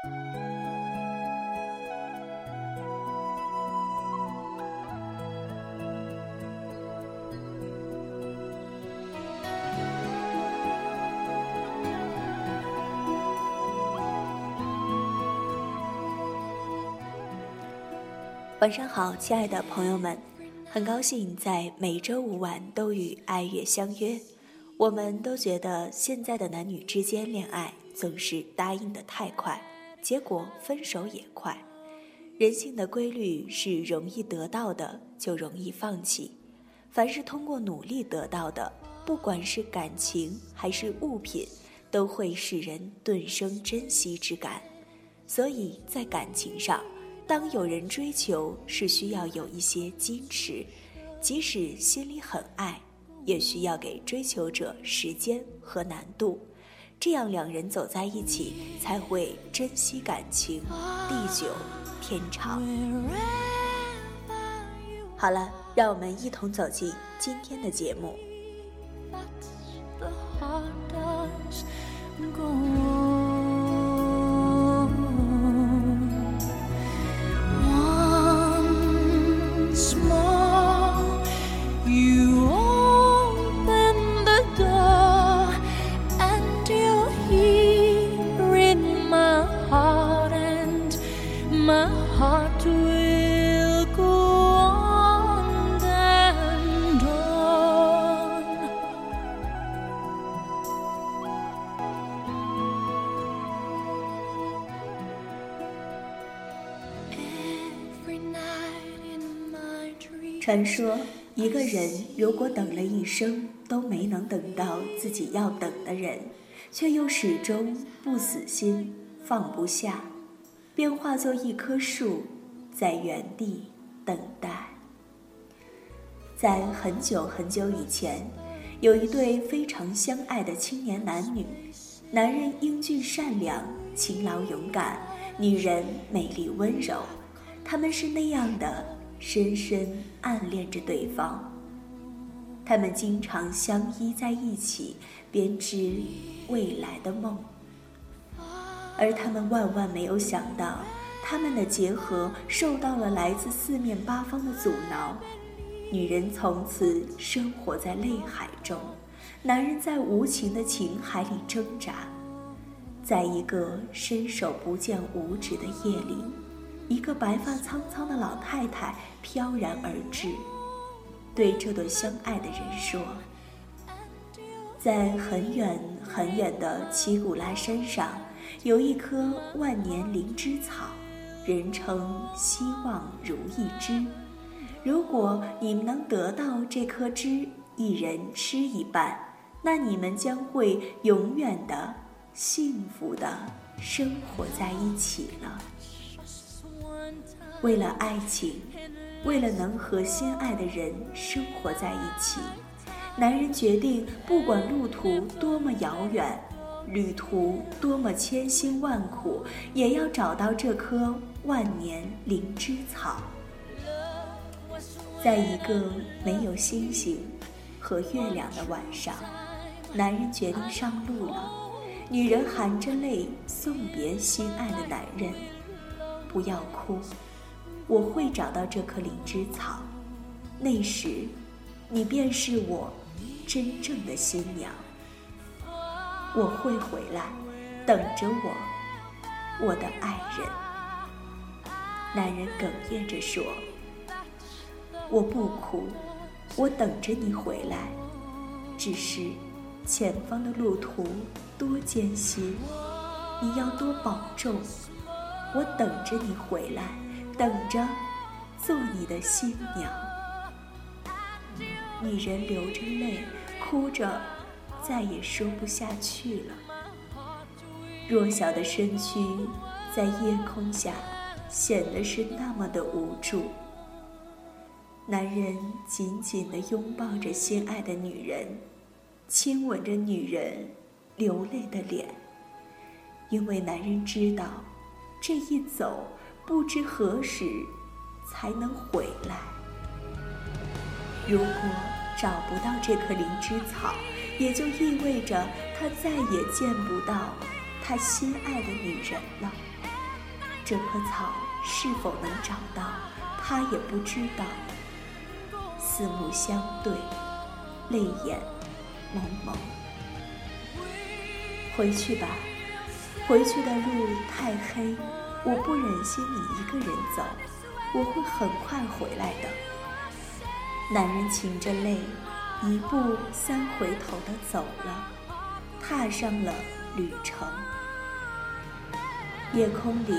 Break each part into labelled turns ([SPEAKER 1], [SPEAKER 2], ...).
[SPEAKER 1] 晚上好，亲爱的朋友们，很高兴在每周五晚都与爱乐相约。我们都觉得现在的男女之间恋爱总是答应的太快，结果分手也快。人性的规律是容易得到的就容易放弃，凡是通过努力得到的，不管是感情还是物品，都会使人顿生珍惜之感。所以在感情上。当有人追求，是需要有一些矜持，即使心里很爱，也需要给追求者时间和难度，这样两人走在一起才会珍惜感情，地久天长。好了，让我们一同走进今天的节目。传说，一个人如果等了一生都没能等到自己要等的人，却又始终不死心、放不下，便化作一棵树，在原地等待。在很久很久以前，有一对非常相爱的青年男女，男人英俊善良、勤劳勇敢，女人美丽温柔，他们是那样的。深深暗恋着对方，他们经常相依在一起，编织未来的梦。而他们万万没有想到，他们的结合受到了来自四面八方的阻挠。女人从此生活在泪海中，男人在无情的情海里挣扎。在一个伸手不见五指的夜里。一个白发苍苍的老太太飘然而至，对这对相爱的人说：“在很远很远的奇古拉山上，有一棵万年灵芝草，人称希望如意枝。如果你们能得到这棵枝，一人吃一半，那你们将会永远的幸福的生活在一起了。”为了爱情，为了能和心爱的人生活在一起，男人决定不管路途多么遥远，旅途多么千辛万苦，也要找到这棵万年灵芝草。在一个没有星星和月亮的晚上，男人决定上路了。女人含着泪送别心爱的男人：“不要哭。”我会找到这棵灵芝草，那时，你便是我真正的新娘。我会回来，等着我，我的爱人。男人哽咽着说：“我不哭，我等着你回来。只是，前方的路途多艰辛，你要多保重。我等着你回来。”等着做你的新娘。女人流着泪，哭着，再也说不下去了。弱小的身躯在夜空下显得是那么的无助。男人紧紧地拥抱着心爱的女人，亲吻着女人流泪的脸，因为男人知道，这一走。不知何时才能回来。如果找不到这棵灵芝草，也就意味着他再也见不到他心爱的女人了。这棵草是否能找到，他也不知道。四目相对，泪眼蒙蒙。回去吧，回去的路太黑，我不忍心你一个人走，我会很快回来的。男人噙着泪，一步三回头的走了，踏上了旅程。夜空里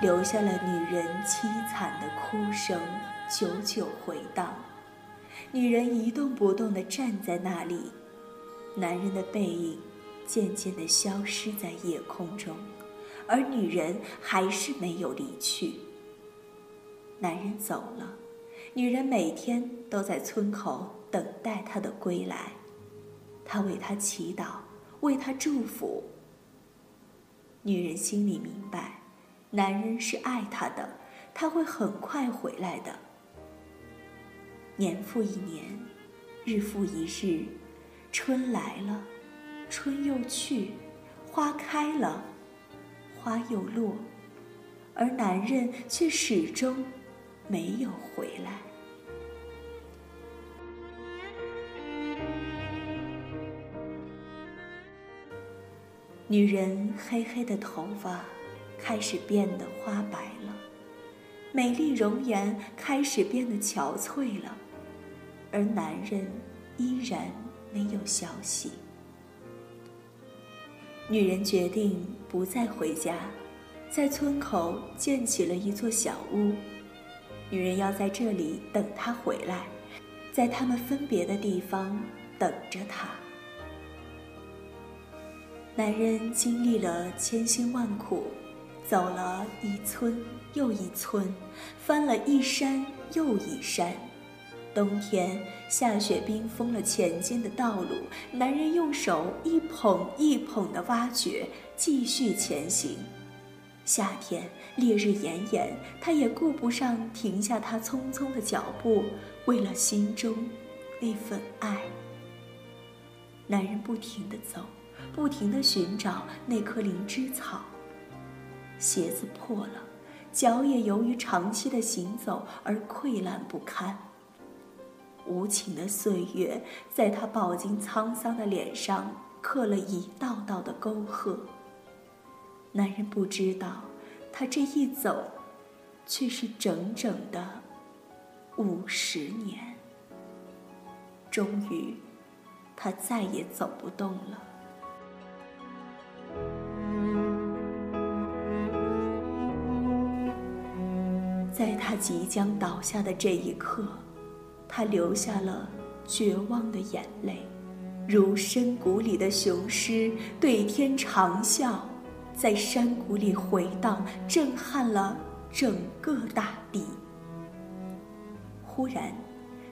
[SPEAKER 1] 留下了女人凄惨的哭声，久久回荡。女人一动不动地站在那里，男人的背影渐渐地消失在夜空中，而女人还是没有离去。男人走了。女人每天都在村口等待他的归来，她为他祈祷，为他祝福。女人心里明白，男人是爱她的，他会很快回来的。年复一年，日复一日，春来了，春又去，花开了，花又落，而男人却始终。没有回来。女人黑黑的头发开始变得花白了，美丽容颜开始变得憔悴了，而男人依然没有消息。女人决定不再回家，在村口建起了一座小屋。女人要在这里等他回来，在他们分别的地方等着他。男人经历了千辛万苦，走了一村又一村，翻了一山又一山。冬天下雪冰封了前进的道路，男人用手一捧一捧的挖掘，继续前行。夏天烈日炎炎，他也顾不上停下他匆匆的脚步，为了心中那份爱。男人不停地走，不停地寻找那棵灵芝草。鞋子破了，脚也由于长期的行走而溃烂不堪。无情的岁月在他饱经沧桑的脸上刻了一道道的沟壑。男人不知道，他这一走，却是整整的五十年。终于，他再也走不动了。在他即将倒下的这一刻，他流下了绝望的眼泪，如深谷里的雄狮对天长啸。在山谷里回荡，震撼了整个大地。忽然，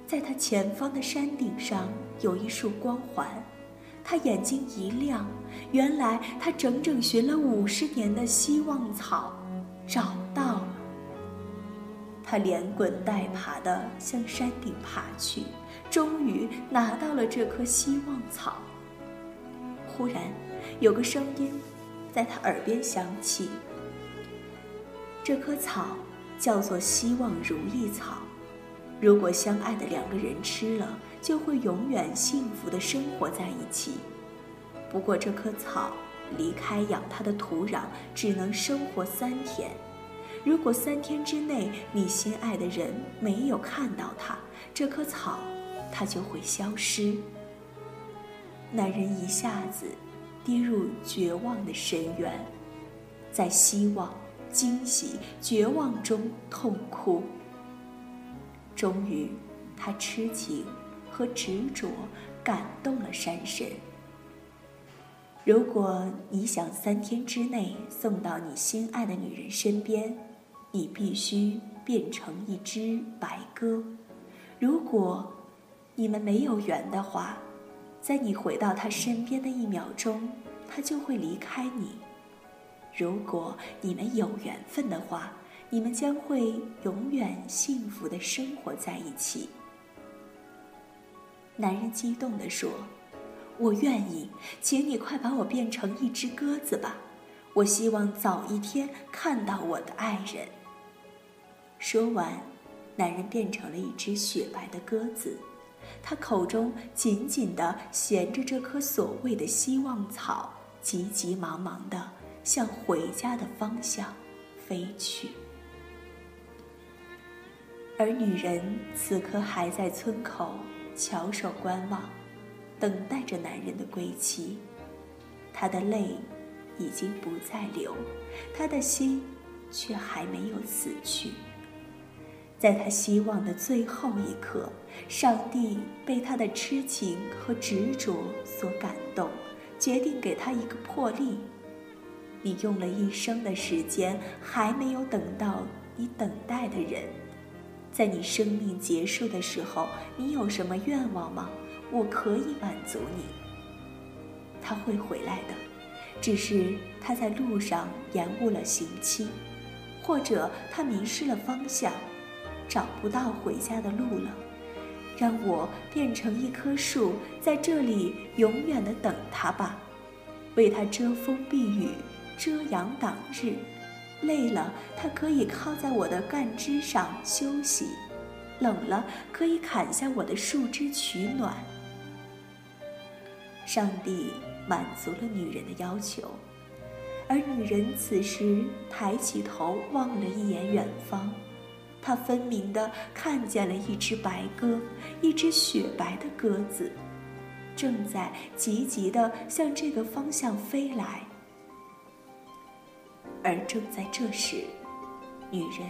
[SPEAKER 1] 在他前方的山顶上有一束光环，他眼睛一亮，原来他整整寻了五十年的希望草找到了。他连滚带爬地向山顶爬去，终于拿到了这棵希望草。忽然，有个声音。在他耳边响起。这棵草叫做希望如意草，如果相爱的两个人吃了，就会永远幸福的生活在一起。不过这棵草离开养它的土壤，只能生活三天。如果三天之内你心爱的人没有看到它，这棵草它就会消失。男人一下子。跌入绝望的深渊，在希望、惊喜、绝望中痛哭。终于，他痴情和执着感动了山神。如果你想三天之内送到你心爱的女人身边，你必须变成一只白鸽。如果你们没有缘的话，在你回到他身边的一秒钟，他就会离开你。如果你们有缘分的话，你们将会永远幸福的生活在一起。男人激动地说：“我愿意，请你快把我变成一只鸽子吧，我希望早一天看到我的爱人。说完，男人变成了一只雪白的鸽子，他口中紧紧地衔着这棵所谓的希望草，急急忙忙地向回家的方向飞去。而女人此刻还在村口翘首观望，等待着男人的归期。她的泪已经不再流，她的心却还没有死去。在他希望的最后一刻，上帝被他的痴情和执着所感动，决定给他一个破例：你用了一生的时间，还没有等到你等待的人，在你生命结束的时候，你有什么愿望吗？我可以满足你。他会回来的，只是他在路上延误了行期，或者他迷失了方向，找不到回家的路了。让我变成一棵树，在这里永远的等他吧，为他遮风避雨，遮阳挡日。累了，他可以靠在我的干枝上休息；冷了，可以砍下我的树枝取暖。上帝。满足了女人的要求，而女人此时抬起头望了一眼远方，他分明的看见了一只白鸽，一只雪白的鸽子，正在急急的向这个方向飞来。而正在这时，女人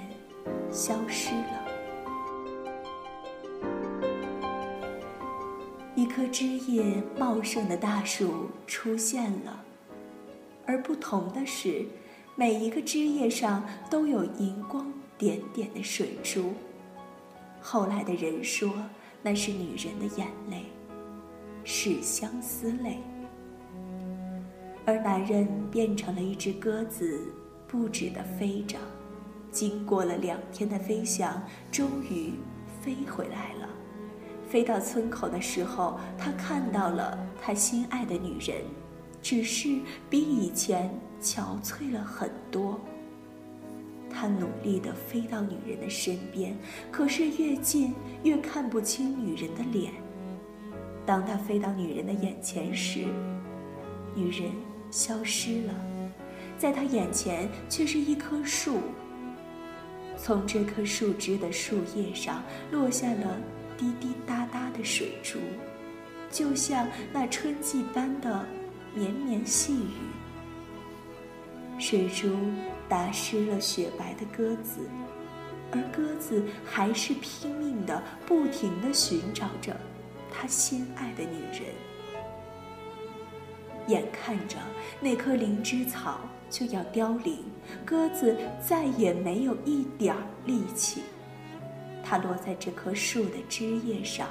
[SPEAKER 1] 消失了。一棵枝叶茂盛的大树出现了，而不同的是，每一个枝叶上都有银光点点的水珠。后来的人说，那是女人的眼泪，是相思泪。而男人变成了一只鸽子，不止的飞着，经过了两天的飞翔，终于飞回来了。飞到村口的时候，他看到了他心爱的女人，只是比以前憔悴了很多。他努力地飞到女人的身边，可是越近越看不清女人的脸。当他飞到女人的眼前时，女人消失了，在他眼前却是一棵树。从这棵树枝的树叶上落下了。滴滴答答的水珠，就像那春季般的绵绵细雨。水珠打湿了雪白的鸽子，而鸽子还是拼命的、不停的寻找着他心爱的女人。眼看着那棵灵芝草就要凋零，鸽子再也没有一点儿力气。它落在这棵树的枝叶上，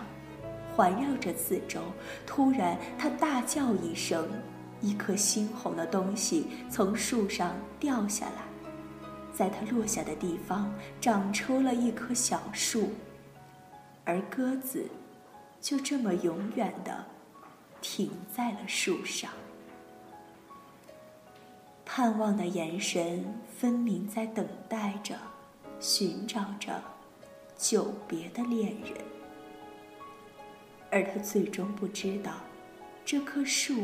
[SPEAKER 1] 环绕着四周。突然，它大叫一声，一颗猩红的东西从树上掉下来，在它落下的地方长出了一棵小树，而鸽子就这么永远的停在了树上。盼望的眼神分明在等待着，寻找着。久别的恋人，而他最终不知道，这棵树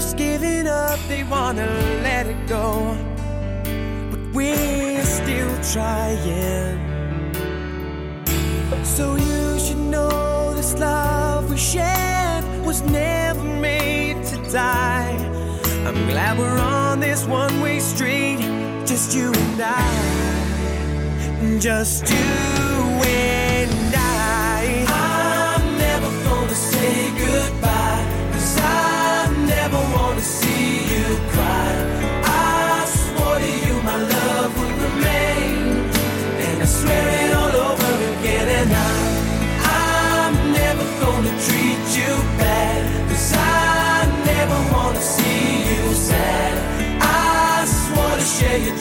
[SPEAKER 1] just giving up, they wanna let it go. But we're still trying. So you should know this love we shared was never made to die. I'm glad we're on this one way street, just you and I. Just you. never cry. I swore to you, my love.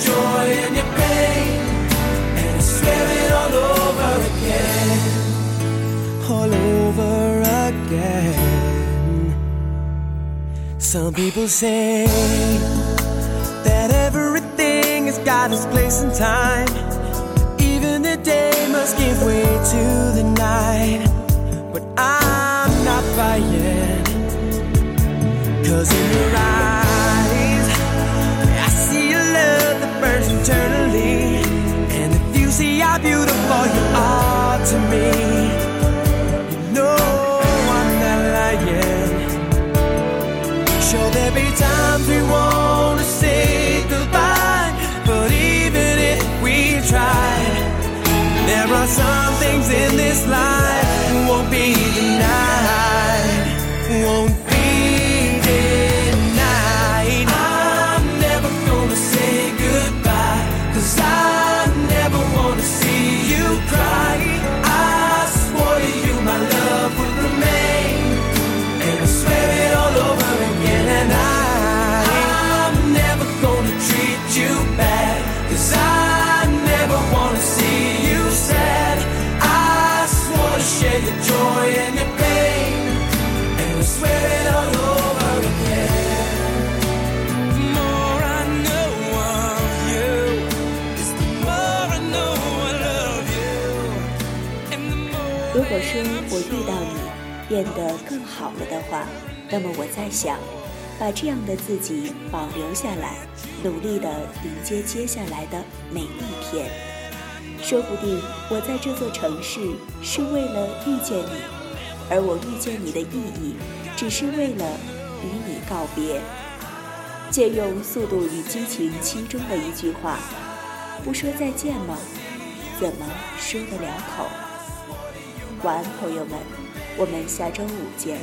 [SPEAKER 2] Joy and your pain, and I swear it all over again, all over again. Some people say that everything has got its place and time. Even the day must give way to the night. But I'm not buying. Cause in your eyes, eternally. And if you see how beautiful you are to me,
[SPEAKER 1] 遇到你变得更好了的话，那么我在想，把这样的自己保留下来，努力的迎接接下来的每一天。说不定我在这座城市是为了遇见你，而我遇见你的意义，只是为了与你告别。借用《速度与激情其》中的一句话：“不说再见吗？怎么说得了口？”晚安，朋友们，我们下周五见。